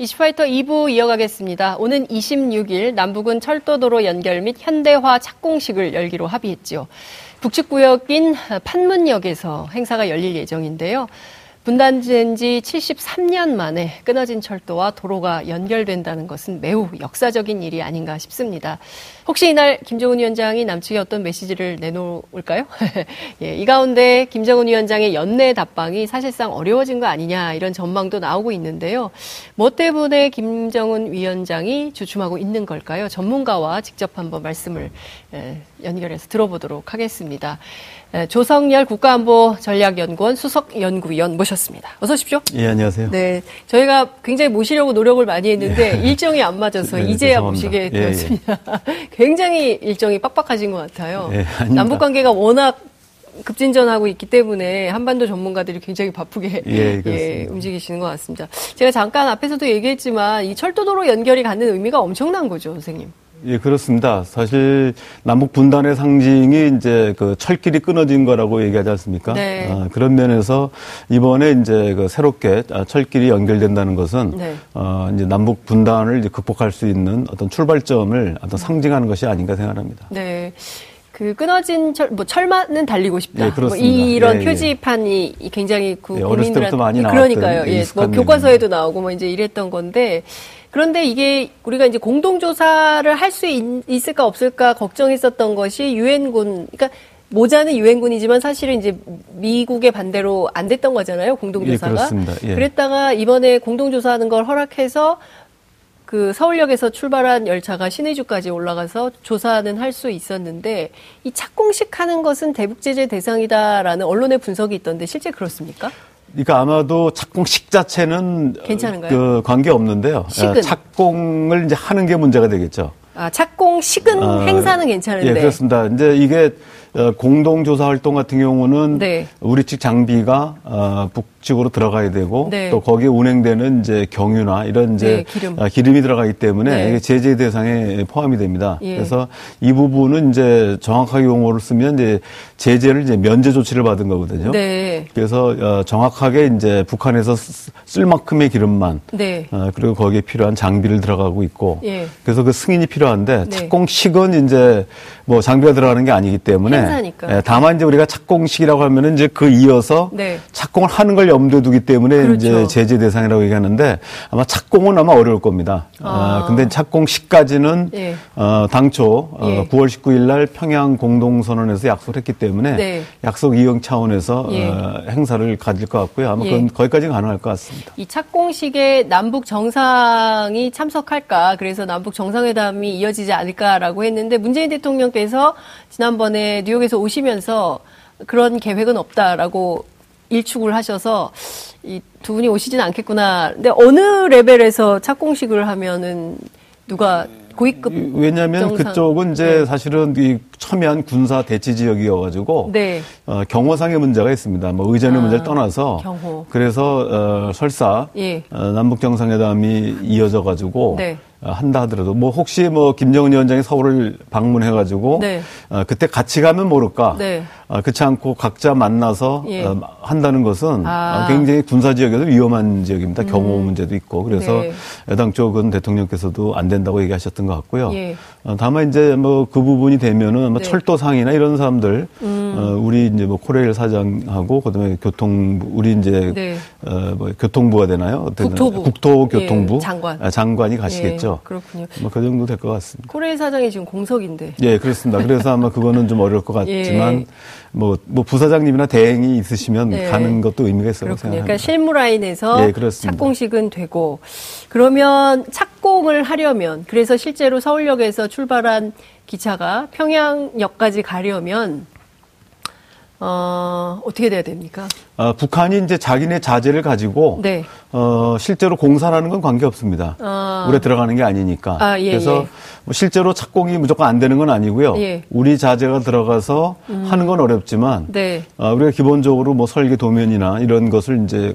이슈파이터 2부 이어가겠습니다. 오는 26일 남북은 철도도로 연결 및 현대화 착공식을 열기로 합의했죠. 북측구역인 판문역에서 행사가 열릴 예정인데요. 분단된 지 73년 만에 끊어진 철도와 도로가 연결된다는 것은 매우 역사적인 일이 아닌가 싶습니다. 혹시 이날 김정은 위원장이 남측에 어떤 메시지를 내놓을까요? 예, 이 가운데 김정은 위원장의 연내 답방이 사실상 어려워진 거 아니냐 이런 전망도 나오고 있는데요. 뭐 때문에 김정은 위원장이 주춤하고 있는 걸까요? 전문가와 직접 한번 말씀을 예, 연결해서 들어보도록 하겠습니다. 예, 조성열 국가안보 전략연구원 수석연구위원 모셨습니다. 어서 오십시오. 예, 안녕하세요. 네. 저희가 굉장히 모시려고 노력을 많이 했는데 예. 일정이 안 맞아서 네, 이제야 죄송합니다. 모시게 예, 되었습니다. 예, 굉장히 일정이 빡빡하신 것 같아요. 예, 남북 관계가 워낙 급진전하고 있기 때문에 한반도 전문가들이 굉장히 바쁘게 예, 예, 움직이시는 것 같습니다. 제가 잠깐 앞에서도 얘기했지만 이 철도도로 연결이 갖는 의미가 엄청난 거죠, 선생님. 예, 그렇습니다. 사실 남북 분단의 상징이 이제 그 철길이 끊어진 거라고 얘기하지 않습니까? 네. 아, 그런 면에서 이번에 이제 그 새롭게 철길이 연결된다는 것은 네. 어, 이제 남북 분단을 이제 극복할 수 있는 어떤 출발점을 어떤 상징하는 것이 아닌가 생각합니다. 네. 그 끊어진 철, 뭐 철만은 달리고 싶다. 네, 뭐 이런 예, 표지판이 예. 굉장히 그 예, 국민들한테 많이 그러니까요. 예, 뭐 교과서에도 나오고 뭐 이제 이랬던 건데 그런데 이게 우리가 이제 공동조사를 할 수 있을까 없을까 걱정했었던 것이 유엔군, 그러니까 모자는 유엔군이지만 사실은 이제 미국의 반대로 안 됐던 거잖아요, 공동조사가. 예, 그렇습니다. 예. 그랬다가 이번에 공동조사하는 걸 허락해서 그 서울역에서 출발한 열차가 신의주까지 올라가서 조사는 할 수 있었는데 이 착공식 하는 것은 대북 제재 대상이다라는 언론의 분석이 있던데 실제 그렇습니까? 그러니까 아마도 착공식 자체는 괜찮은가요? 그 관계 없는데요. 식은. 착공을 이제 하는 게 문제가 되겠죠. 아, 착공식은 아, 행사는 괜찮은데. 예, 그렇습니다. 이제 이게 어, 공동조사 활동 같은 경우는 네. 우리 측 장비가 어, 북측으로 들어가야 되고 네. 또 거기에 운행되는 이제 경유나 이런 이제 네, 기름. 어, 기름이 들어가기 때문에 네. 이게 제재 대상에 포함이 됩니다. 예. 그래서 이 부분은 이제 정확하게 용어를 쓰면 이제 제재를 이제 면제 조치를 받은 거거든요. 네. 그래서 어, 정확하게 이제 북한에서 쓸 만큼의 기름만 네. 어, 그리고 거기에 필요한 장비를 들어가고 있고 예. 그래서 그 승인이 필요한데 네. 착공식은 이제 뭐 장비가 들어가는 게 아니기 때문에 행사니까. 예, 다만 이제 우리가 착공식이라고 하면은 이제 그 이어서 네. 착공을 하는 걸 염두에 두기 때문에 그렇죠. 이제 제재 대상이라고 얘기하는데 아마 착공은 아마 어려울 겁니다. 아. 어, 근데 착공식까지는 예. 어, 당초 어, 예. 9월 19일 날 평양 공동선언에서 약속을 했기 때문에 네. 약속 이행 차원에서 예. 어, 행사를 가질 것 같고요. 아마 그건 예. 거기까지는 가능할 것 같습니다. 이 착공식에 남북 정상이 참석할까 그래서 남북 정상회담이 이어지지 않을까라고 했는데 문재인 대통령께서 지난번에 뉴욕에서 오시면서 그런 계획은 없다라고 일축을 하셔서 이 두 분이 오시진 않겠구나. 근데 어느 레벨에서 착공식을 하면은 누가 고위급 왜냐하면. 그쪽은 이제 네. 사실은 이 첨예한 군사 대치 지역이어가지고 네. 어, 경호상의 문제가 있습니다. 뭐 의전의 아, 문제를 떠나서 경호. 그래서 어, 설사 예. 어, 남북 정상회담이 이어져가지고 네. 어, 한다 하더라도 뭐 혹시 뭐 김정은 위원장이 서울을 방문해 가지고 네. 어, 그때 같이 가면 모를까 네. 어, 그렇지 않고 각자 만나서 예. 어, 한다는 것은 아. 굉장히 군사 지역에서 위험한 지역입니다. 음. 경호 문제도 있고 그래서 네. 여당 쪽은 대통령께서도 안 된다고 얘기하셨던 것 같고요. 예. 어, 다만 이제 뭐 그 부분이 되면은 뭐 네. 철도상이나 이런 사람들 음. 어, 우리 이제 뭐 코레일 사장하고 그다음에 교통부 우리 이제 네. 어, 뭐 교통부가 되나요? 국토부 국토교통부 예. 장관 아, 장관이 가시겠죠. 예. 그렇군요. 뭐 그 정도 될 것 같습니다. 코레일 사장이 지금 공석인데. 예, 그렇습니다. 그래서 아마 그거는 좀 어려울 것 같지만 예. 뭐, 뭐 부사장님이나 대행이 있으시면 네. 가는 것도 의미가 있어요. 그렇군요. 그러니까 실무 라인에서 네, 착공식은 되고 그러면 착공을 하려면 그래서 실제로 서울역에서 출발한 기차가 평양역까지 가려면 어, 어떻게 돼야 됩니까? 어, 북한이 이제 자기네 자재를 가지고 네. 어, 실제로 공사하는 건 관계 없습니다. 아. 물에 들어가는 게 아니니까. 아, 예, 그래서 예. 뭐 실제로 착공이 무조건 안 되는 건 아니고요. 예. 우리 자재가 들어가서 음. 하는 건 어렵지만 네. 어, 우리가 기본적으로 뭐 설계 도면이나 이런 것을 이제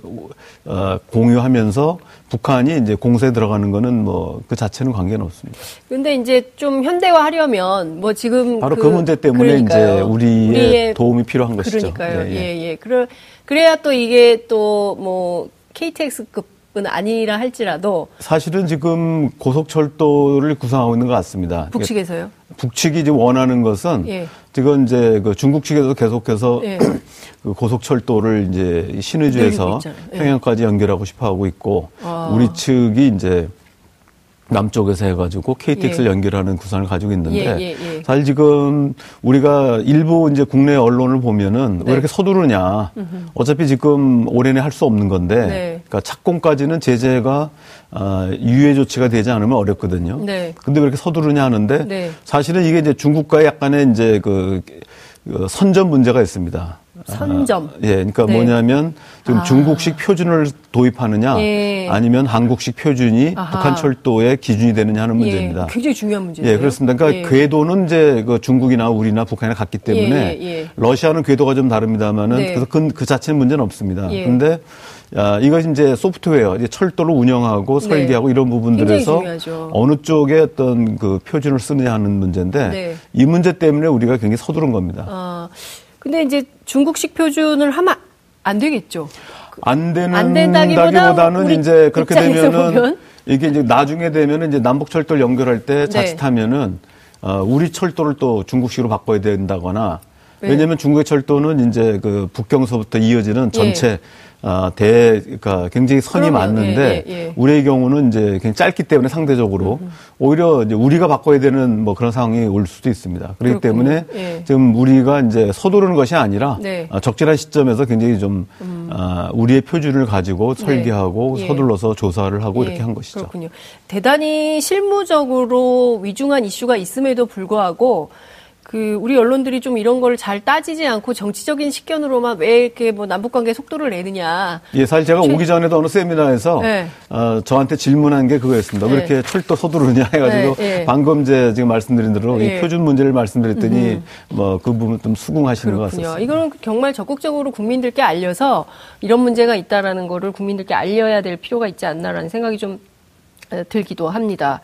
어, 공유하면서 북한이 이제 공세에 들어가는 거는 뭐 그 자체는 관계는 없습니다. 근데 이제 좀 현대화하려면 뭐 지금 바로 그, 그 문제 때문에 그러니까요. 이제 우리의, 우리의 도움이 필요한 것이죠. 그러니까요. 예, 예. 예, 예. 그래, 그래야 또 이게 또 뭐 KTX급 은 아니라 할지라도 사실은 지금 고속철도를 구상하고 있는 것 같습니다. 북측에서요? 북측이 지금 원하는 것은 예. 지금 이제 그 중국 측에서 계속해서 예. 그 고속철도를 이제 신의주에서 예. 평양까지 연결하고 싶어 하고 있고 아. 우리 측이 이제 남쪽에서 해가지고 KTX를 예. 연결하는 구상을 가지고 있는데 예, 예, 예, 사실 지금 우리가 일부 이제 국내 언론을 보면은 네. 왜 이렇게 서두르냐 음흠. 어차피 지금 올해내 할 수 없는 건데 네. 그러니까 착공까지는 제재가 어, 유예 조치가 되지 않으면 어렵거든요. 네. 근데 왜 이렇게 서두르냐 하는데 네. 사실은 이게 이제 중국과의 약간의 이제 그, 그 선전 문제가 있습니다. 선점. 아, 예, 그러니까 네. 뭐냐면 지금 아. 중국식 표준을 도입하느냐 예. 아니면 한국식 표준이 아하. 북한 철도의 기준이 되느냐 하는 예, 문제입니다. 예. 굉장히 중요한 문제죠. 예, 그렇습니다. 그러니까 예. 궤도는 이제 그 중국이나 우리나 북한이나 같기 때문에 예, 예, 러시아는 궤도가 좀 다릅니다만은 네. 그래서 그, 그 자체는 문제는 없습니다. 그런데 야, 이것이 이제 소프트웨어, 이제 철도를 운영하고 네. 설계하고 네. 이런 부분들에서 어느 쪽에 어떤 그 표준을 쓰느냐 하는 문제인데 네. 이 문제 때문에 우리가 굉장히 서두른 겁니다. 아, 근데 이제 중국식 표준을 하면 안 되겠죠. 안 되는 안 다기보다는 이제 그렇게 되면은 보면. 이게 이제 나중에 되면은 이제 남북 철도를 연결할 때 네. 자칫하면은 어, 우리 철도를 또 중국식으로 바꿔야 된다거나 네. 왜냐하면 중국의 철도는 이제 그 북경서부터 이어지는 전체 예. 아, 대, 그러니까 굉장히 선이 그러면, 많는데 예, 예, 예. 우리의 경우는 이제 굉장히 짧기 때문에 상대적으로 음, 음. 오히려 이제 우리가 바꿔야 되는 뭐 그런 상황이 올 수도 있습니다. 그렇기 그렇군요. 때문에 예. 지금 우리가 이제 서두르는 것이 아니라 네. 아, 적절한 시점에서 굉장히 좀 음. 아, 우리의 표준을 가지고 네. 설계하고 네. 서둘러서 조사를 하고 이렇게 한 것이죠. 그렇군요. 대단히 실무적으로 위중한 이슈가 있음에도 불구하고 그 우리 언론들이 좀 이런 걸 잘 따지지 않고 정치적인 식견으로만 왜 이렇게 뭐 남북 관계 속도를 내느냐. 예, 사실 제가 최... 오기 전에도 어느 세미나에서 네. 어, 저한테 질문한 게 그거였습니다. 네. 왜 이렇게 철도 서두르냐 해가지고 네, 네. 방금 제 지금 말씀드린 대로 이 네. 표준 문제를 말씀드렸더니 뭐 그 부분 좀 수긍하시는 그렇군요. 것 같습니다. 이거는 정말 적극적으로 국민들께 알려서 이런 문제가 있다라는 거를 국민들께 알려야 될 필요가 있지 않나라는 생각이 좀 어, 들기도 합니다.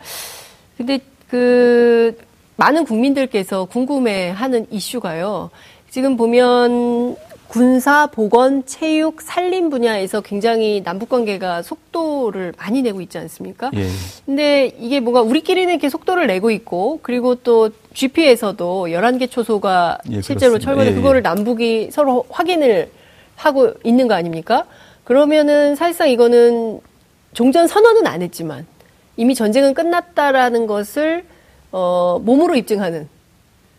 근데 그 많은 국민들께서 궁금해하는 이슈가요. 지금 보면 군사, 보건, 체육, 산림 분야에서 굉장히 남북 관계가 속도를 많이 내고 있지 않습니까? 예. 근데 이게 뭔가 우리끼리는 이렇게 속도를 내고 있고 그리고 또 GP에서도 11개 초소가 예, 실제로 철거돼 예, 예, 그거를 남북이 서로 확인을 하고 있는 거 아닙니까? 그러면은 사실상 이거는 종전 선언은 안 했지만 이미 전쟁은 끝났다라는 것을 어, 몸으로 입증하는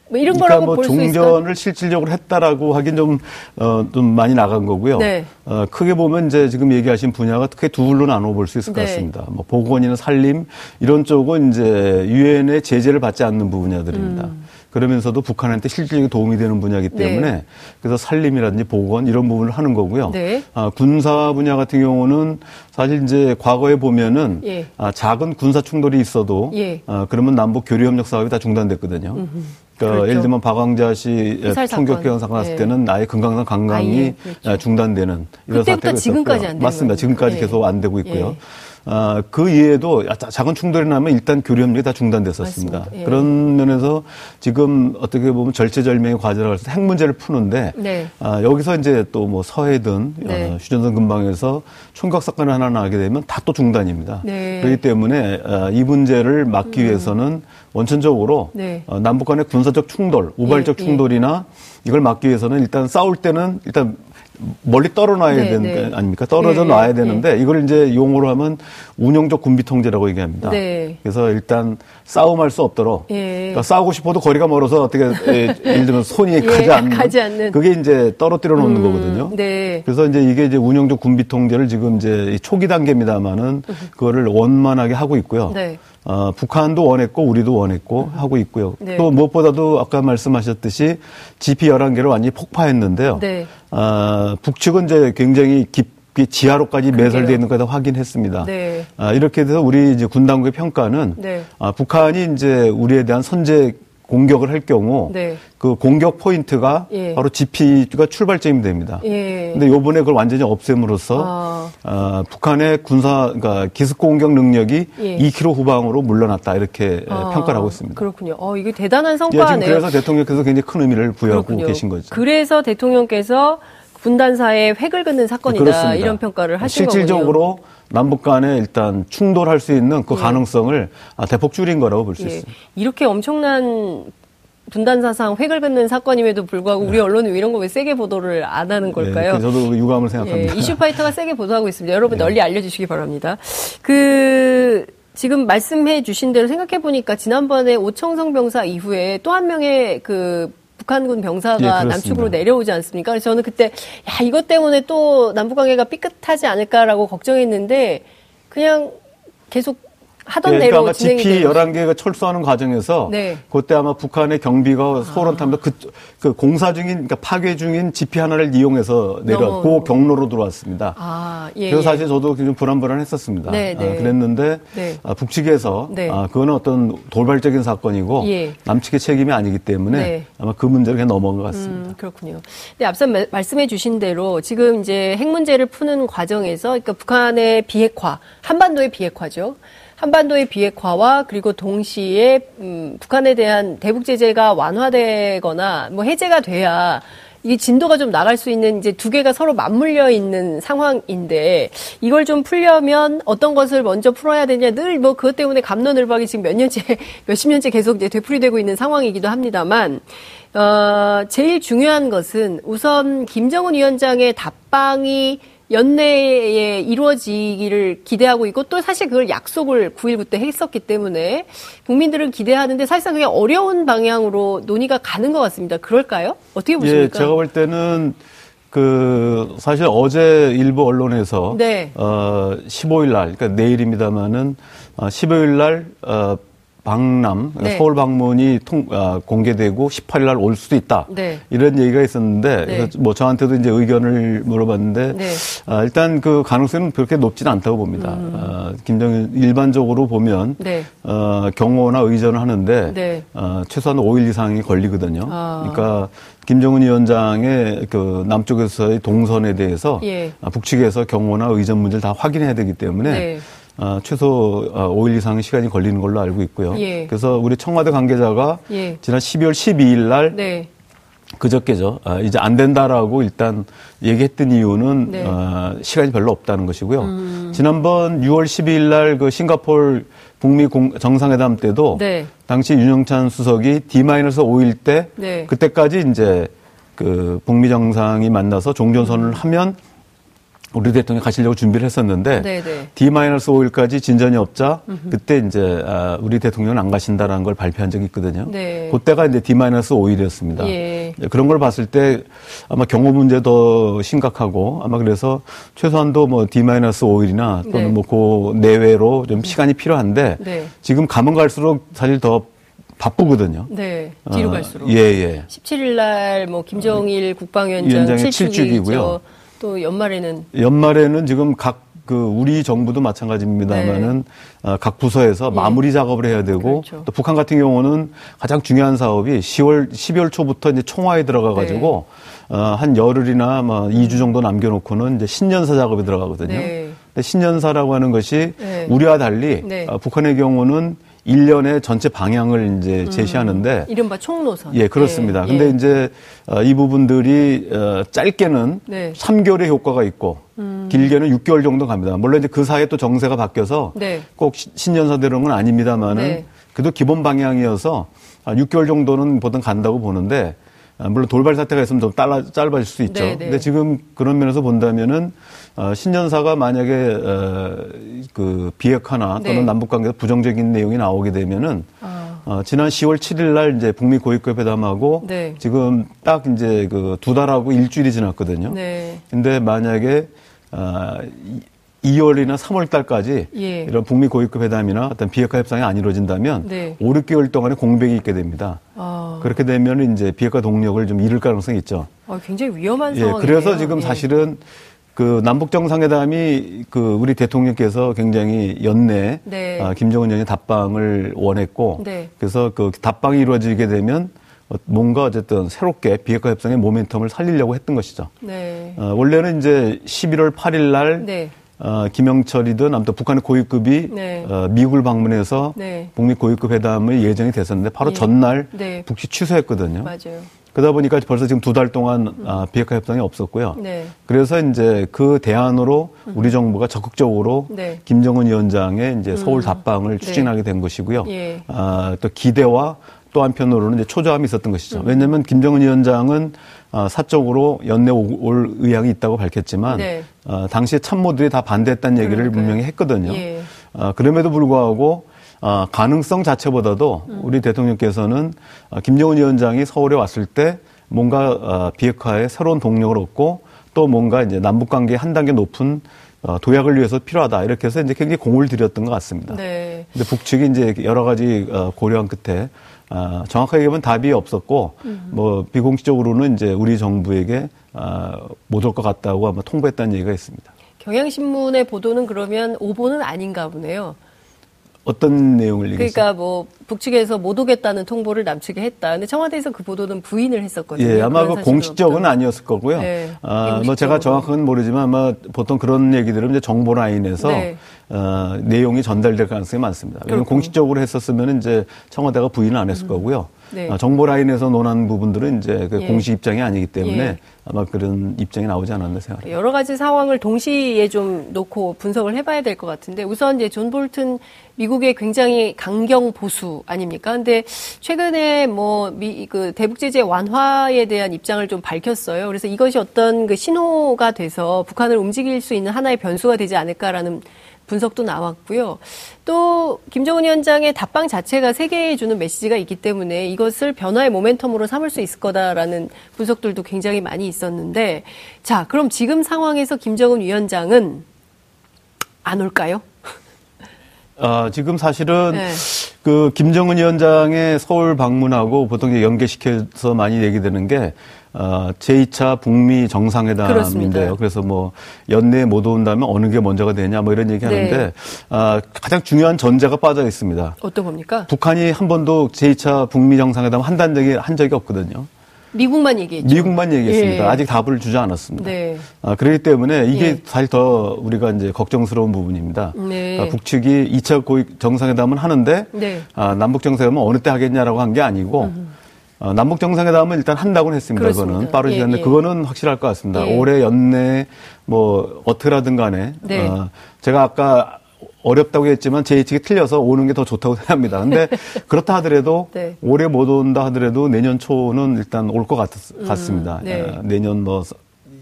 뭐 이런 그러니까 거라고 뭐 볼수 있어요. 종전을 실질적으로 했다라고 하긴 좀, 어, 좀 많이 나간 거고요. 네. 어, 크게 보면 이제 지금 얘기하신 분야가 크게 두로 나눠 볼 수 있을 네. 것 같습니다. 뭐 보건이나 산림 이런 쪽은 이제 유엔의 제재를 받지 않는 분야들입니다. 음. 그러면서도 북한한테 실질적인 도움이 되는 분야이기 네. 때문에 네. 그래서 산림이라든지 보건 이런 부분을 하는 거고요. 네. 아, 군사 분야 같은 경우는 사실 이제 과거에 보면은 예. 아, 작은 군사 충돌이 있어도 예. 아, 그러면 남북 교류 협력 사업이 다 중단됐거든요. 음흠. 그러니까 그렇죠. 예를 들면 박광자 씨 총격병 사건 났을 예. 때는 아예 금강산 관광이 아, 예. 그렇죠. 중단되는 이런 사태가 지금까지 안 맞습니다. 지금까지 예. 계속 안 되고 있고요. 아, 그 이외에도 작은 충돌이 나면 일단 교류 협력이 다 중단됐었습니다. 예. 그런 면에서 지금 어떻게 보면 절체절명의 과제라고 해서 핵 문제를 푸는데 네. 아, 여기서 이제 또 뭐 서해든 네. 어, 휴전선 근방에서 총각 사건이 하나 나게 되면 다 또 중단입니다. 네. 그렇기 때문에 아, 이 문제를 막기 음. 위해서는 원천적으로 네. 어, 남북 간의 군사적 충돌, 우발적 예, 예. 충돌이나 이걸 막기 위해서는 일단 싸울 때는 일단 멀리 떨어놔야 네, 되는 네. 거 아닙니까? 떨어져 네, 놔야 네. 되는데 이걸 이제 용어로 하면 운영적 군비 통제라고 얘기합니다. 네. 그래서 일단 싸움할 수 없도록 예. 그러니까 싸우고 싶어도 거리가 멀어서 어떻게 예, 를 들면 손이 예, 가지, 않는, 가지 않는 그게 이제 떨어뜨려 놓는 음, 거거든요. 네. 그래서 이제 이게 이제 운영적 군비 통제를 지금 이제 초기 단계입니다만은 그거를 원만하게 하고 있고요. 네. 어, 북한도 원했고 우리도 원했고 음. 하고 있고요. 네. 또 무엇보다도 아까 말씀하셨듯이 GP 11개를 완전히 폭파했는데요. 네. 어, 북측은 이제 굉장히 깊게 지하로까지 매설되어 있는 거다 확인했습니다. 네. 아, 이렇게 돼서 우리 이제 군 당국의 평가는 네. 아, 북한이 이제 우리에 대한 선제 공격을 할 경우 네. 그 공격 포인트가 예. 바로 GP가 출발점이 됩니다. 예. 근데 요번에 그걸 완전히 없앰으로써 아. 어, 북한의 군사 그러니까 기습 공격 능력이 예. 2km 후방으로 물러났다 이렇게 아. 평가를 하고 있습니다. 그렇군요. 어, 이게 대단한 성과네요. 예, 그래서 대통령께서 굉장히 큰 의미를 부여하고 그렇군요. 계신 거죠. 그래서 대통령께서 분단사에 획을 긋는 사건이다 그렇습니다. 이런 평가를 하신 실질적으로 거군요. 남북 간에 일단 충돌할 수 있는 그 예. 가능성을 아, 대폭 줄인 거라고 볼수 예. 있습니다. 이렇게 엄청난 분단 사상 획을 긋는 사건임에도 불구하고 우리 네. 언론은 이런 거 왜 세게 보도를 안 하는 네, 걸까요? 네, 저도 유감을 생각합니다. 예, 이슈파이터가 세게 보도하고 있습니다. 여러분 네. 널리 알려주시기 바랍니다. 그 지금 말씀해 주신 대로 생각해 보니까 지난번에 오청성 병사 이후에 또 한 명의 그 북한군 병사가 예, 남측으로 내려오지 않습니까? 그래서 저는 그때 야 이것 때문에 또 남북 관계가 삐끗하지 않을까라고 걱정했는데 그냥 계속 하던 네, 그러니까 대로 아마 GP 11개가 철수하는 과정에서 네. 그때 아마 북한의 경비가 소론 타면서 그, 그 공사 중인 그러니까 파괴 중인 GP 하나를 이용해서 내려왔고 경로로 들어왔습니다. 아, 예, 그래서 예. 사실 저도 좀 불안불안했었습니다. 네, 아, 네. 그랬는데 네. 아, 북측에서 네. 아, 그거는 어떤 돌발적인 사건이고 예. 남측의 책임이 아니기 때문에 네. 아마 그 문제를 그냥 넘어간 것 같습니다. 음, 그렇군요. 네, 앞서 말씀해 주신 대로 지금 이제 핵 문제를 푸는 과정에서 그러니까 북한의 비핵화, 한반도의 비핵화죠. 한반도의 비핵화와 그리고 동시에 음, 북한에 대한 대북 제재가 완화되거나 뭐 해제가 돼야 이 진도가 좀 나갈 수 있는 이제 두 개가 서로 맞물려 있는 상황인데 이걸 좀 풀려면 어떤 것을 먼저 풀어야 되냐? 늘 뭐 그것 때문에 감론을박이 지금 몇 년째 몇십 년째 계속 이제 되풀이되고 있는 상황이기도 합니다만 어 제일 중요한 것은 우선 김정은 위원장의 답방이 연내에 이루어지기를 기대하고 있고 또 사실 그걸 약속을 9일부터 했었기 때문에 국민들은 기대하는데 사실상 그냥 어려운 방향으로 논의가 가는 것 같습니다. 그럴까요? 어떻게 보십니까? 예, 제가 볼 때는 그 사실 어제 일부 언론에서 네. 어 15일 날 그러니까 내일입니다마는 어 15일 날 어, 방남 네. 서울 방문이 통, 아, 공개되고 18일 날 올 수도 있다 네. 이런 얘기가 있었는데 네. 뭐 저한테도 이제 의견을 물어봤는데 네. 아, 일단 그 가능성은 그렇게 높지는 않다고 봅니다. 음. 아, 김정일 일반적으로 보면 네. 어, 경호나 의전을 하는데 네. 어, 최소한 5일 이상이 걸리거든요. 아. 그러니까 김정은 위원장의 그 남쪽에서의 동선에 대해서 예. 아, 북측에서 경호나 의전 문제를 다 확인해야 되기 때문에. 네. 어, 최소 어, 5일 이상 시간이 걸리는 걸로 알고 있고요. 예. 그래서 우리 청와대 관계자가 예. 지난 12월 12일 날 네. 그저께죠. 아, 이제 안 된다라고 일단 얘기했던 이유는 네. 어, 시간이 별로 없다는 것이고요. 음. 지난번 6월 12일 날 그 싱가폴 북미 공, 정상회담 때도 네. 당시 윤영찬 수석이 D-5일 때 네. 그때까지 이제 그 북미 정상이 만나서 종전선을 음. 하면 우리 대통령이 가시려고 준비를 했었는데 네네. D-5일까지 진전이 없자 음흠. 그때 이제 아, 우리 대통령은 안 가신다라는 걸 발표한 적이 있거든요. 네. 그때가 이제 D-5일이었습니다. 예. 네, 그런 걸 봤을 때 아마 경호 문제 더 심각하고 아마 그래서 최소한도 뭐 D-5일이나 또는 네. 뭐그 내외로 좀 시간이 필요한데 네. 지금 가면 갈수록 사실 더 바쁘거든요. 네. 뒤로 어, 갈수록. 예, 예. 17일 날 뭐 김정일 국방위원장 7축이고요. 또 연말에는 연말에는 지금 각 그 우리 정부도 마찬가지입니다만은 네. 어, 각 부서에서 예. 마무리 작업을 해야 되고 그렇죠. 또 북한 같은 경우는 가장 중요한 사업이 10월 12월 초부터 이제 총화에 들어가 가지고 네. 어, 한 열흘이나 뭐 2주 정도 남겨 놓고는 이제 신년사 작업에 들어가거든요. 네. 근데 신년사라고 하는 것이 네. 우리와 달리 네. 어, 북한의 경우는 1년의 전체 방향을 이제 음. 제시하는데 음, 이른바 총노선. 예, 그렇습니다. 예. 근데 예. 이제 어, 이 부분들이 어, 짧게는 네. 3개월의 효과가 있고 음. 길게는 6개월 정도 갑니다. 물론 이제 그 사이에 또 정세가 바뀌어서 네. 꼭 신년사대로는 는 아닙니다만은 네. 그래도 기본 방향이어서 6개월 정도는 보통 간다고 보는데 아, 물론 돌발 사태가 있으면 좀 짧아, 짧아질 수 있죠. 네네. 근데 지금 그런 면에서 본다면은 어, 신년사가 만약에 어, 그 비핵화나 또는 네. 남북 관계에서 부정적인 내용이 나오게 되면은 아. 어, 지난 10월 7일 날 이제 북미 고위급 회담하고 네. 지금 딱 이제 그 두 달하고 일주일이 지났거든요. 네. 근데 만약에 어, 2월이나 3월 달까지 예. 이런 북미 고위급 회담이나 어떤 비핵화 협상이 안 이루어진다면 네. 5, 6개월 동안에 공백이 있게 됩니다. 아. 그렇게 되면 이제 비핵화 동력을 좀 잃을 가능성이 있죠. 아, 굉장히 위험한 상황이에요. 예, 그래서 지금 예. 사실은 그 남북 정상회담이 그 우리 대통령께서 굉장히 연내 네. 아, 김정은 형의 답방을 원했고 네. 그래서 그 답방이 이루어지게 되면 뭔가 어쨌든 새롭게 비핵화 협상의 모멘텀을 살리려고 했던 것이죠. 네. 어, 원래는 이제 11월 8일 날 네. 어, 김영철이든 아무튼 북한의 고위급이 네. 어, 미국을 방문해서 네. 북미 고위급 회담의 예정이 됐었는데 바로 예. 전날 네. 북시 취소했거든요. 맞아요. 그러다 보니까 벌써 지금 두 달 동안 음. 아, 비핵화 협상이 없었고요. 네. 그래서 이제 그 대안으로 음. 우리 정부가 적극적으로 네. 김정은 위원장의 이제 서울 음. 답방을 네. 추진하게 된 것이고요. 예. 아, 또 기대와 또 한편으로는 이제 초조함이 있었던 것이죠. 음. 왜냐하면 김정은 위원장은 아, 사적으로 연내 올 의향이 있다고 밝혔지만 네. 아, 당시에 참모들이 다 반대했다는 얘기를 그러니까요. 분명히 했거든요. 예. 아, 그럼에도 불구하고 아, 가능성 자체보다도 음. 우리 대통령께서는 아, 김정은 위원장이 서울에 왔을 때 뭔가 아, 비핵화에 새로운 동력을 얻고 또 뭔가 이제 남북 관계 한 단계 높은 어, 도약을 위해서 필요하다 이렇게 해서 이제 굉장히 공을 들였던 것 같습니다. 네. 근데 북측이 이제 여러 가지 어, 고려한 끝에 아, 정확하게 보면 답이 없었고 음. 뭐 비공식적으로는 이제 우리 정부에게 아, 못올 것 같다고 아마 통보했다는 얘기가 있습니다. 경향신문의 보도는 그러면 오보는 아닌가 보네요. 어떤 내용을 얘기했어요? 그러니까 뭐 북측에서 못 오겠다는 통보를 남측에 했다. 근데 청와대에서 그 보도는 부인을 했었거든요. 예, 아마 그 공식적은 없던. 아니었을 거고요. 네, 아, 뭐 제가 정확한 모르지만 아마 보통 그런 얘기들은 이제 정보 라인에서 네. 어, 내용이 전달될 가능성이 많습니다. 왜냐하면 공식적으로 했었으면 이제 청와대가 부인을 안 했을 음. 거고요. 네. 어, 정보 라인에서 논한 부분들은 이제 그 예. 공식 입장이 아니기 때문에 예. 아마 그런 입장이 나오지 않았나 생각합니다. 여러 가지 상황을 동시에 좀 놓고 분석을 해봐야 될 것 같은데 우선 이제 존 볼튼 미국의 굉장히 강경 보수 아닙니까? 근데 최근에 뭐 이 그 대북 제재 완화에 대한 입장을 좀 밝혔어요. 그래서 이것이 어떤 그 신호가 돼서 북한을 움직일 수 있는 하나의 변수가 되지 않을까라는 분석도 나왔고요. 또 김정은 위원장의 답방 자체가 세계에 주는 메시지가 있기 때문에 이것을 변화의 모멘텀으로 삼을 수 있을 거다라는 분석들도 굉장히 많이 있었는데 자, 그럼 지금 상황에서 김정은 위원장은 안 올까요? 어, 지금 사실은 네. 그 김정은 위원장의 서울 방문하고 보통 연계시켜서 많이 얘기되는 게 어, 제2차 북미 정상회담인데요. 그래서 뭐 연내에 못 온다면 어느 게 먼저가 되냐 뭐 이런 얘기 하는데 네. 어, 가장 중요한 전제가 빠져 있습니다. 어떤 겁니까? 북한이 한 번도 제2차 북미 정상회담 한다는 적이 한 적이 없거든요. 미국만 얘기했죠. 미국만 얘기했습니다. 예. 아직 답을 주지 않았습니다. 네. 아, 그렇기 때문에 이게 예. 사실 더 우리가 이제 걱정스러운 부분입니다. 네. 아, 북측이 2차 고위 정상회담은 하는데 네. 아, 남북 정상회담은 어느 때 하겠냐라고 한 게 아니고 음. 어, 남북 정상회담은 일단 한다고는 했습니다. 그렇습니다. 그거는 빠르지 예, 않는데 예. 그거는 확실할 것 같습니다. 예. 올해 연내 뭐 어떻게라든 간에 네. 어, 제가 아까 어렵다고 했지만 제 예측이 틀려서 오는 게 더 좋다고 생각합니다. 근데 그렇다 하더라도 네. 올해 못 온다 하더라도 내년 초는 일단 올 것 같습니다. 음, 네. 어, 내년 뭐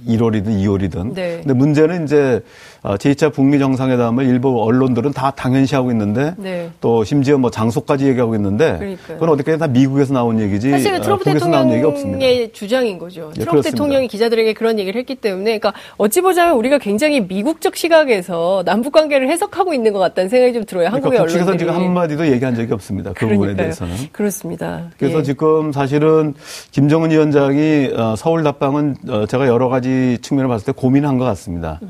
1월이든 2월이든. 네. 근데 문제는 이제 어, 제2차 북미 정상회담을 일부 언론들은 다 당연시하고 있는데 네. 또 심지어 뭐 장소까지 얘기하고 있는데 그러니까요. 그건 어디까지 다 미국에서 나온 얘기지 사실은 어, 트럼프 대통령의 주장인 거죠. 예, 트럼프 대통령이 기자들에게 그런 얘기를 했기 때문에 그러니까 어찌 보자면 우리가 굉장히 미국적 시각에서 남북 관계를 해석하고 있는 것 같다는 생각이 좀 들어요. 한국의 그러니까 언론들이. 지금 한 마디도 얘기한 적이 없습니다. 그 부분에 대해서는. 그렇습니다. 그래서 예. 지금 사실은 김정은 위원장이 어, 서울 답방은 제가 여러 가지 측면을 봤을 때 고민한 것 같습니다. 음.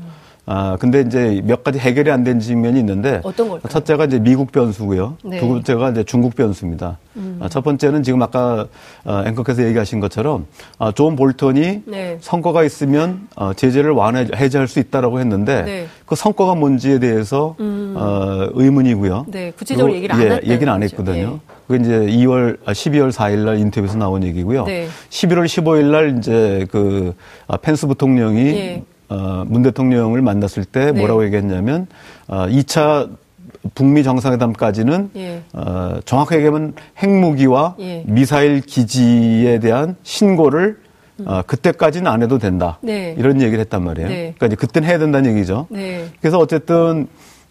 아, 근데 이제 몇 가지 해결이 안 된 측면이 있는데. 어떤 걸까요? 첫째가 이제 미국 변수고요. 네. 두 번째가 이제 중국 변수입니다. 음. 아, 첫 번째는 지금 아까 어, 앵커께서 얘기하신 것처럼 아, 존 볼턴이 네. 성과가 있으면 어, 제재를 완화 해제할 수 있다라고 했는데 네. 그 성과가 뭔지에 대해서 음. 어, 의문이고요. 네, 구체적으로 얘기를 안 예, 얘기는 안 했거든요. 네. 그게 이제 2월, 12월 아, 4일 날 인터뷰에서 나온 얘기고요. 네. 11월 15일 날 이제 그 아, 펜스 부통령이 예. 어, 문 대통령을 만났을 때 네. 뭐라고 네. 얘기했냐면 어, 2차 북미 정상회담까지는 예. 어, 정확하게 얘기하면 핵무기와 예. 미사일 기지에 대한 신고를 음. 어, 그때까지는 안 해도 된다. 네. 이런 얘기를 했단 말이에요. 네. 그러니까 이제 그때는 해야 된다는 얘기죠. 네. 그래서 어쨌든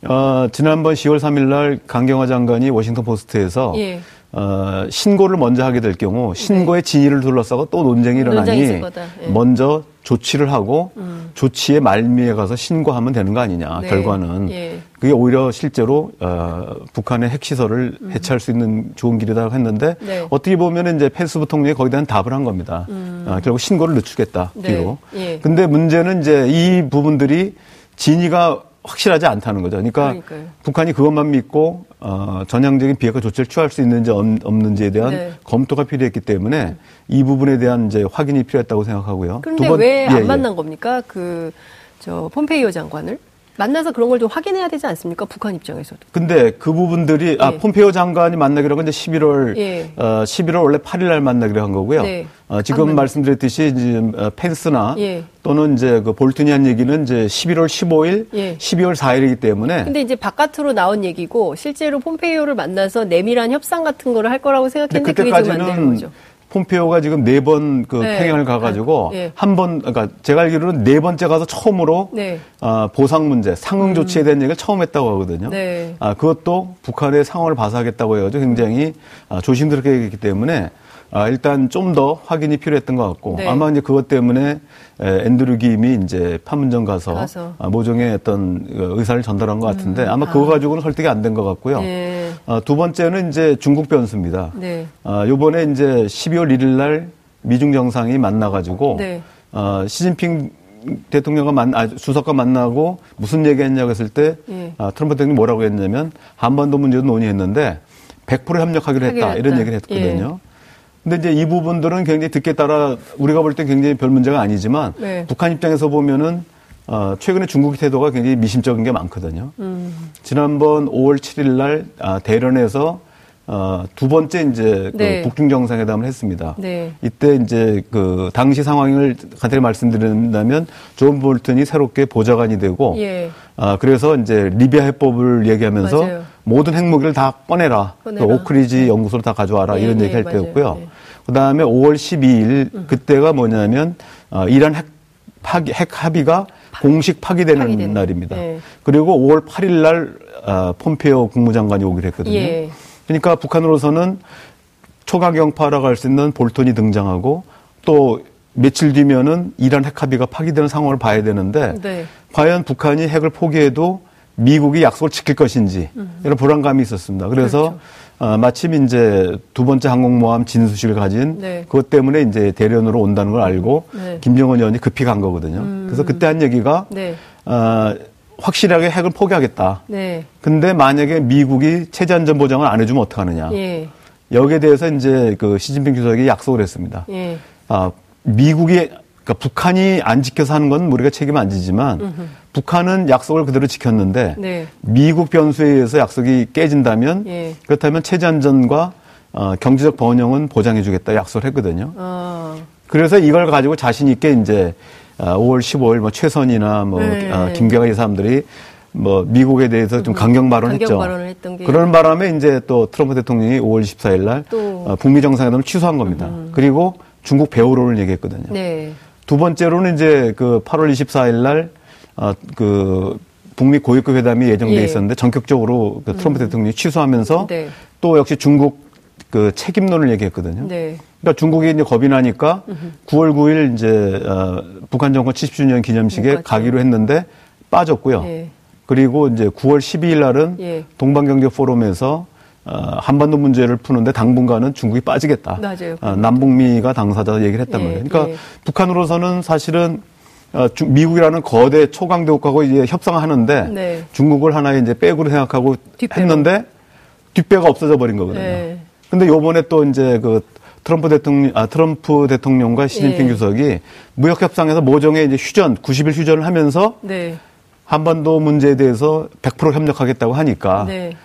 어, 지난번 10월 3일 날 강경화 장관이 워싱턴 포스트에서 예. 어, 신고를 먼저 하게 될 경우 신고의 네. 진위를 둘러싸고 또 논쟁이 일어나니 예. 먼저 조치를 하고 음. 조치의 말미에 가서 신고하면 되는 거 아니냐 네. 결과는 예. 그게 오히려 실제로 어, 북한의 핵시설을 음. 해체할 수 있는 좋은 길이다 했는데 네. 어떻게 보면 이제 펜스 부통령이 거기에 대한 답을 한 겁니다. 음. 어, 결국 신고를 늦추겠다 뒤로. 네. 예. 근데 문제는 이제 이 부분들이 진위가 확실하지 않다는 거죠. 그러니까 그러니까요. 북한이 그것만 믿고 어, 전향적인 비핵화 조치를 취할 수 있는지 없는지에 대한 네. 검토가 필요했기 때문에 음. 이 부분에 대한 이제 확인이 필요했다고 생각하고요. 그런데 왜안 예, 예, 만난 겁니까? 그 저 폼페이오 장관을? 만나서 그런 걸 좀 확인해야 되지 않습니까? 북한 입장에서도. 근데 그 부분들이 아, 예. 아 폼페이오 장관이 만나기로 한건 11월 예. 어, 11월 원래 8일 날 만나기로 한 거고요. 네. 어, 지금 말씀드렸듯이 이제 어, 펜스나 예. 또는 이제 그 볼튼이 한 얘기는 이제 11월 15일, 예. 12월 4일이기 때문에. 근데 이제 바깥으로 나온 얘기고 실제로 폼페이오를 만나서 내밀한 협상 같은 거를 할 거라고 생각했는데 그게 지금 안 되는 거죠. 폼페오가 지금 네 번그 네. 평양을 가가지고 네. 한번 그러니까 제가 알기로는 네 번째 가서 처음으로 네. 어, 보상 문제, 상응 조치에 대한 음. 얘기를 처음 했다고 하거든요. 네. 아 그것도 북한의 상황을 봐서 하겠다고 해가지고 굉장히 아, 조심스럽게 얘기했기 때문에 아, 일단 좀 더 확인이 필요했던 것 같고 네. 아마 이제 그것 때문에 에, 앤드류 김이 이제 판문점 가서, 가서. 아, 모종의 어떤 그 의사를 전달한 것 같은데 음. 아마 아. 그거 가지고는 설득이 안 된 것 같고요. 네. 아, 두 번째는 이제 중국 변수입니다. 네. 아, 요번에 이제 12월 1일 날 미중 정상이 만나가지고 네. 아, 시진핑 대통령과 만, 아, 수석과 만나고 무슨 얘기했냐고 했을 때 예. 아, 트럼프 대통령이 뭐라고 했냐면 한반도 문제도 논의했는데 100% 협력하기로 했다 이런 얘기를 했거든요. 예. 근데 이제 이 부분들은 굉장히 듣기에 따라 우리가 볼 때 굉장히 별 문제가 아니지만 네. 북한 입장에서 보면은 어, 최근에 중국 태도가 굉장히 미심적인 게 많거든요. 음. 지난번 5월 7일 날 아, 대련에서 어, 두 번째 이제 그 네. 그 북중 정상회담을 했습니다. 네. 이때 이제 그 당시 상황을 간단히 말씀드린다면 존 볼튼이 새롭게 보좌관이 되고 예. 아, 그래서 이제 리비아 해법을 얘기하면서 맞아요. 모든 핵무기를 다 꺼내라. 꺼내라. 오크리지 네. 연구소로 다 가져와라. 예, 이런 예, 얘기 할 때였고요. 예. 그 다음에 5월 12일 음. 그때가 뭐냐면 어, 이란 핵 파기, 핵 합의가 파, 공식 파기되는, 파기되는. 날입니다. 예. 그리고 5월 8일 날 어, 폼페오 국무장관이 오기로 했거든요. 예. 그러니까 북한으로서는 초강경파라고 할 수 있는 볼턴이 등장하고 또 며칠 뒤면은 이란 핵 합의가 파기되는 상황을 봐야 되는데 네. 과연 북한이 핵을 포기해도 미국이 약속을 지킬 것인지 음. 이런 불안감이 있었습니다. 그래서 그렇죠. 어, 마침 이제 두 번째 항공모함 진수식을 가진 네. 그것 때문에 이제 대련으로 온다는 걸 알고 네. 김정은 의원이 급히 간 거거든요. 음. 그래서 그때 한 얘기가 네. 어, 확실하게 핵을 포기하겠다. 네. 근데 만약에 미국이 체제 안전 보장을 안 해주면 어떡하느냐. 예. 여기에 대해서 이제 그 시진핑 주석이 약속을 했습니다. 예. 아, 미국이 그러니까 북한이 안 지켜서 하는 건 우리가 책임 안 지지만 음흠. 북한은 약속을 그대로 지켰는데 네. 미국 변수에 의해서 약속이 깨진다면 예. 그렇다면 체제 안전과 어, 경제적 번영은 보장해주겠다 약속을 했거든요. 어. 그래서 이걸 가지고 자신 있게 이제 5월 아, 15일 뭐 최선이나 뭐 네. 아, 김경아 이 사람들이 뭐 미국에 대해서 좀 강경 발언했죠. 강경 했던 게. 그런 바람에 이제 또 트럼프 대통령이 5월 14일 날 어, 북미 정상회담을 취소한 겁니다. 음. 그리고 중국 배우로를 얘기했거든요. 네. 두 번째로는 이제 그 8월 24일 날 어, 그 북미 고위급 회담이 예정돼 예. 있었는데 전격적으로 그 트럼프 음. 대통령이 취소하면서 네. 또 역시 중국 그 책임론을 얘기했거든요. 네. 그러니까 중국이 이제 겁이 나니까 음흠. 9월 9일 이제 어, 북한 정권 70주년 기념식에 네, 가기로 했는데 빠졌고요. 예. 그리고 이제 9월 12일 날은 예. 동방경제 포럼에서 어, 한반도 문제를 푸는데 당분간은 중국이 빠지겠다. 맞아요. 어, 남북미가 당사자 얘기를 했단 예. 말이에요. 그러니까 예. 북한으로서는 사실은 미국이라는 거대 초강대국하고 이제 협상을 하는데 네. 중국을 하나의 이제 백으로 생각하고 뒷배로. 했는데 뒷배가 없어져 버린 거거든요. 네. 근데 요번에 또 이제 그 트럼프 대통령, 아, 트럼프 대통령과 시진핑 예. 주석이 무역 협상에서 모종의 이제 휴전, 90일 휴전을 하면서 네. 한반도 문제에 대해서 100% 협력하겠다고 하니까 네.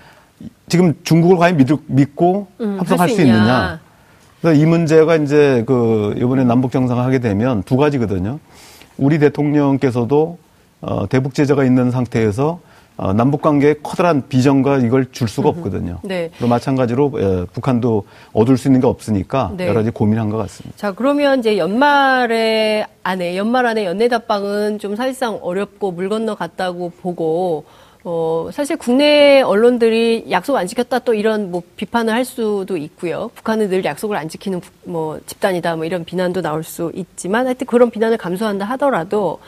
지금 중국을 과연 믿, 믿고 음, 협상할 수, 수 있느냐. 그래서 이 문제가 이제 그 이번에 남북 정상을 하게 되면 두 가지거든요. 우리 대통령께서도 어, 대북 제재가 있는 상태에서 어, 남북 관계에 커다란 비전과 이걸 줄 수가 없거든요. 네. 또 마찬가지로 예, 북한도 얻을 수 있는 게 없으니까 네. 여러 가지 고민한 것 같습니다. 자, 그러면 이제 연말에 안에 연말 안에 연내 답방은 좀 사실상 어렵고 물 건너 갔다고 보고 어, 사실 국내 언론들이 약속 안 지켰다 또 이런 뭐 비판을 할 수도 있고요. 북한은 늘 약속을 안 지키는 뭐 집단이다 뭐 이런 비난도 나올 수 있지만 하여튼 그런 비난을 감수한다 하더라도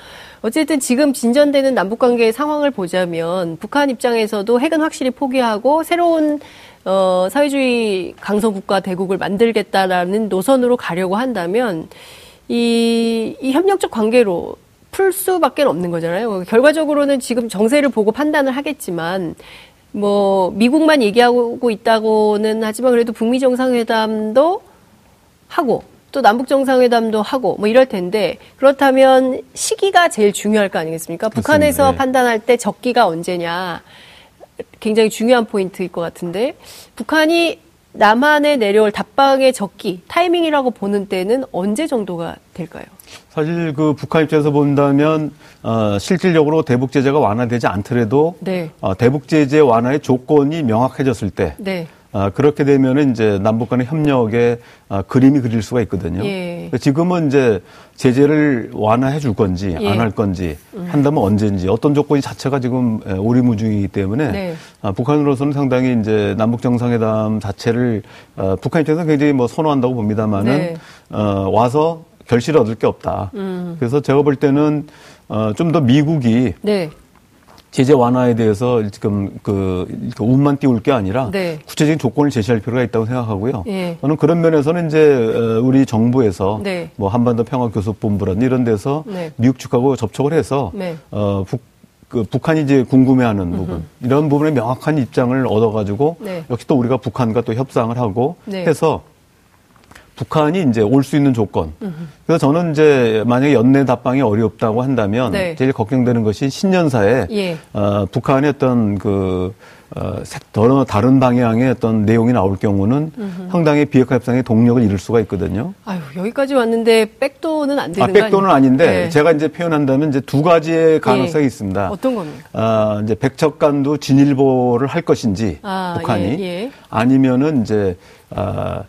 어쨌든 지금 진전되는 남북 관계의 상황을 보자면 북한 입장에서도 핵은 확실히 포기하고 새로운 어, 사회주의 강성 국가 대국을 만들겠다라는 노선으로 가려고 한다면 이, 이 협력적 관계로 풀 수밖에 없는 거잖아요. 결과적으로는 지금 정세를 보고 판단을 하겠지만 뭐 미국만 얘기하고 있다고는 하지만 그래도 북미 정상회담도 하고 또 남북 정상회담도 하고 뭐 이럴 텐데 그렇다면 시기가 제일 중요할 거 아니겠습니까? 그렇습니다. 북한에서 네. 판단할 때 적기가 언제냐 굉장히 중요한 포인트일 것 같은데 북한이 남한에 내려올 답방의 적기 타이밍이라고 보는 때는 언제 정도가 될까요? 사실 그 북한 입장에서 본다면 어, 실질적으로 대북 제재가 완화되지 않더라도 네. 어, 대북 제재 완화의 조건이 명확해졌을 때 네. 어, 그렇게 되면은 이제 남북 간의 협력의 어, 그림이 그릴 수가 있거든요. 예. 지금은 이제 제재를 완화해 줄 건지 예. 안할 건지 음. 한다면 언제인지 어떤 조건이 자체가 지금 오리무중이기 때문에 네. 어, 북한으로서는 상당히 이제 남북 정상회담 자체를 어, 북한 입장에서 굉장히 뭐 선호한다고 봅니다만은 네. 어, 와서 결실을 얻을 게 없다. 음. 그래서 제가 볼 때는 어, 좀 더 미국이 네. 제재 완화에 대해서 지금 그 운만 띄울 게 아니라 네. 구체적인 조건을 제시할 필요가 있다고 생각하고요. 예. 저는 그런 면에서는 이제 어, 우리 정부에서 네. 뭐 한반도 평화교섭본부라든 이런 데서 네. 미국 측하고 접촉을 해서 네. 어, 북, 그 북한이 이제 궁금해하는 부분 음흠. 이런 부분에 명확한 입장을 얻어가지고 네. 역시 또 우리가 북한과 또 협상을 하고 네. 해서 북한이 이제 올 수 있는 조건. 그래서 저는 이제 만약에 연내 답방이 어렵다고 한다면 네. 제일 걱정되는 것이 신년사에 예. 어, 북한의 어떤 그 어, 더 다른 방향의 어떤 내용이 나올 경우는 음흠. 상당히 비핵화 협상의 동력을 잃을 수가 있거든요. 아유 여기까지 왔는데 백도는 안 되는 아, 백도는 아닌데 네. 제가 이제 표현한다면 이제 두 가지의 가능성이 예. 있습니다. 어떤 겁니까? 아, 이제 백척간도 진일보를 할 것인지 아, 북한이 예, 예. 아니면은 이제 아,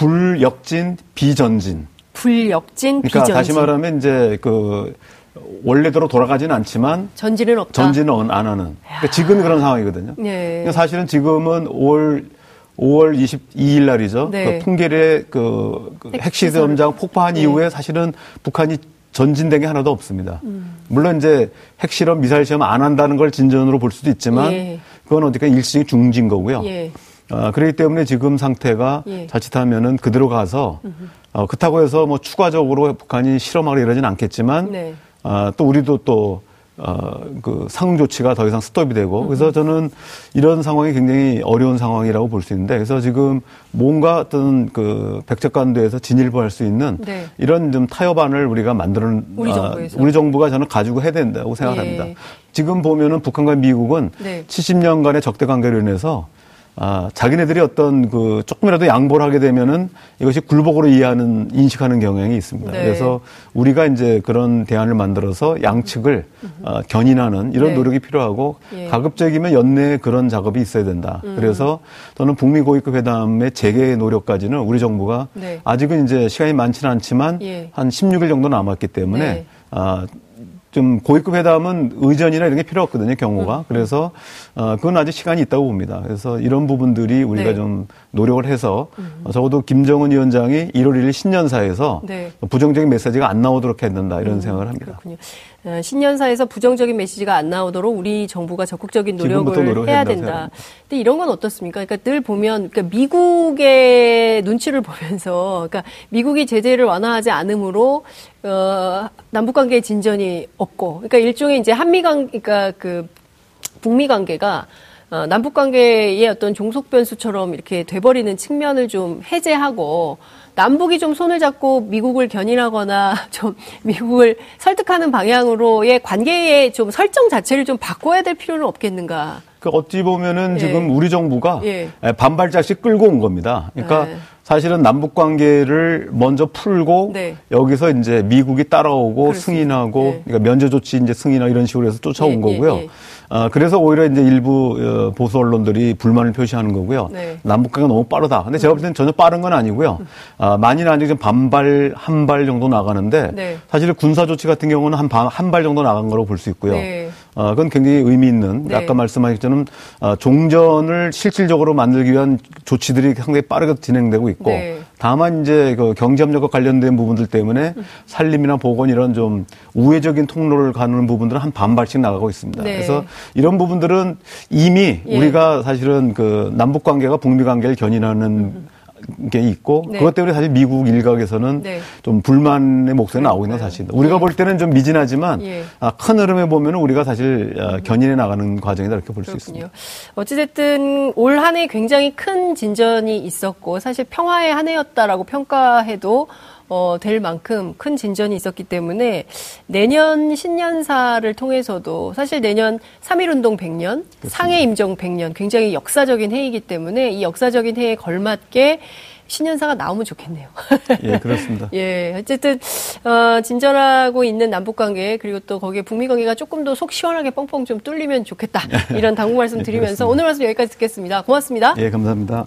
불역진 비전진. 불역진 그러니까 비전진. 다시 말하면 이제 그 원래대로 돌아가지는 않지만 전진은 없다. 전진은 안 하는. 그러니까 지금 그런 상황이거든요. 네. 그러니까 사실은 지금은 5월 5월 22일 날이죠. 네. 그 풍계리의 그, 그 핵시험장 폭파한 네. 이후에 사실은 북한이 전진된 게 하나도 없습니다. 음. 물론 이제 핵실험, 미사일 시험 안 한다는 걸 진전으로 볼 수도 있지만 예. 그건 어디까 일시적인 중진 거고요. 예. 어, 그렇기 때문에 지금 상태가 예. 자칫하면은 그대로 가서 어, 그렇다고 해서 뭐 추가적으로 북한이 실험하려 이러진 않겠지만 네. 어, 또 우리도 또 어, 그 상응 조치가 더 이상 스톱이 되고 그래서 저는 이런 상황이 굉장히 어려운 상황이라고 볼 수 있는데 그래서 지금 뭔가 어떤 그 백척간도에서 진일보할 수 있는 네. 이런 좀 타협안을 우리가 만드는 우리, 아, 우리 정부가 저는 가지고 해야 된다고 생각합니다. 예. 지금 보면은 북한과 미국은 네. 70년간의 적대 관계로 인해서 아, 자기네들이 어떤 그 조금이라도 양보를 하게 되면은 이것이 굴복으로 이해하는 인식하는 경향이 있습니다. 네. 그래서 우리가 이제 그런 대안을 만들어서 양측을 어, 견인하는 이런 네. 노력이 필요하고 예. 가급적이면 연내에 그런 작업이 있어야 된다. 음. 그래서 저는 북미 고위급 회담의 재개 노력까지는 우리 정부가 네. 아직은 이제 시간이 많지는 않지만 예. 한 16일 정도 남았기 때문에 네. 아, 좀 고위급 회담은 의전이나 이런 게 필요 없거든요, 경우가. 음. 그래서 어 그건 아직 시간이 있다고 봅니다. 그래서 이런 부분들이 우리가 네. 좀 노력을 해서 음. 어, 적어도 김정은 위원장이 1월 1일 신년사에서 네. 부정적인 메시지가 안 나오도록 해야 된다 이런 음. 생각을 합니다. 그렇군요. 어, 신년사에서 부정적인 메시지가 안 나오도록 우리 정부가 적극적인 노력을 해야 된다. 근데 이런 건 어떻습니까? 그러니까 늘 보면 그러니까 미국의 눈치를 보면서 그러니까 미국이 제재를 완화하지 않으므로 어, 남북 관계의 진전이 없고 그러니까 일종의 이제 한미 관 그러니까 그 북미 관계가 어, 남북 관계의 어떤 종속 변수처럼 이렇게 돼버리는 측면을 좀 해제하고 남북이 좀 손을 잡고 미국을 견인하거나 좀 미국을 설득하는 방향으로의 관계의 좀 설정 자체를 좀 바꿔야 될 필요는 없겠는가? 그 어찌 보면은 예. 지금 우리 정부가 예. 반발짝씩 끌고 온 겁니다. 그러니까 예. 사실은 남북 관계를 먼저 풀고 네. 여기서 이제 미국이 따라오고 그렇습니다. 승인하고 네. 그러니까 면제 조치 이제 승인하고 이런 식으로 해서 쫓아온 예, 예, 거고요. 예. 어, 그래서 오히려 이제 일부 어, 보수 언론들이 불만을 표시하는 거고요. 네. 남북 관계가 너무 빠르다. 근데 제가 볼 때는 전혀 빠른 건 아니고요. 어, 만일 아니면 반발 한 발 정도 나가는데 네. 사실 군사 조치 같은 경우는 한한 발 정도 나간 거로 볼 수 있고요. 네. 어, 그건 굉장히 의미 있는 네. 아까 말씀하신 것처럼 어, 종전을 실질적으로 만들기 위한 조치들이 상당히 빠르게 진행되고 있고 네. 다만 이제 그 경제협력과 관련된 부분들 때문에 산림이나 보건 이런 좀 우회적인 통로를 가는 부분들은 한 반발씩 나가고 있습니다. 네. 그래서 이런 부분들은 이미 예. 우리가 사실은 그 남북 관계가 북미 관계를 견인하는 음. 게 있고 네. 그것 때문에 사실 미국 일각에서는 네. 좀 불만의 목소리 나오고 있는 사실입니다. 우리가 볼 때는 좀 미진하지만 예. 아, 큰 흐름에 보면 우리가 사실 아, 견인해 나가는 과정이다 이렇게 볼 수 있습니다. 어찌됐든 올 한 해 굉장히 큰 진전이 있었고 사실 평화의 한 해였다라고 평가해도 어, 될 만큼 큰 진전이 있었기 때문에 내년 신년사를 통해서도 사실 내년 3.1운동 100년, 그렇습니다. 상해 임정 100년 굉장히 역사적인 해이기 때문에 이 역사적인 해에 걸맞게 신년사가 나오면 좋겠네요. 예, 그렇습니다. 예, 어쨌든 어, 진전하고 있는 남북 관계 그리고 또 거기에 북미 관계가 조금 더 속 시원하게 뻥뻥 좀 뚫리면 좋겠다. 이런 당부 말씀 예, 드리면서 예, 오늘 말씀 여기까지 듣겠습니다. 고맙습니다. 예, 감사합니다.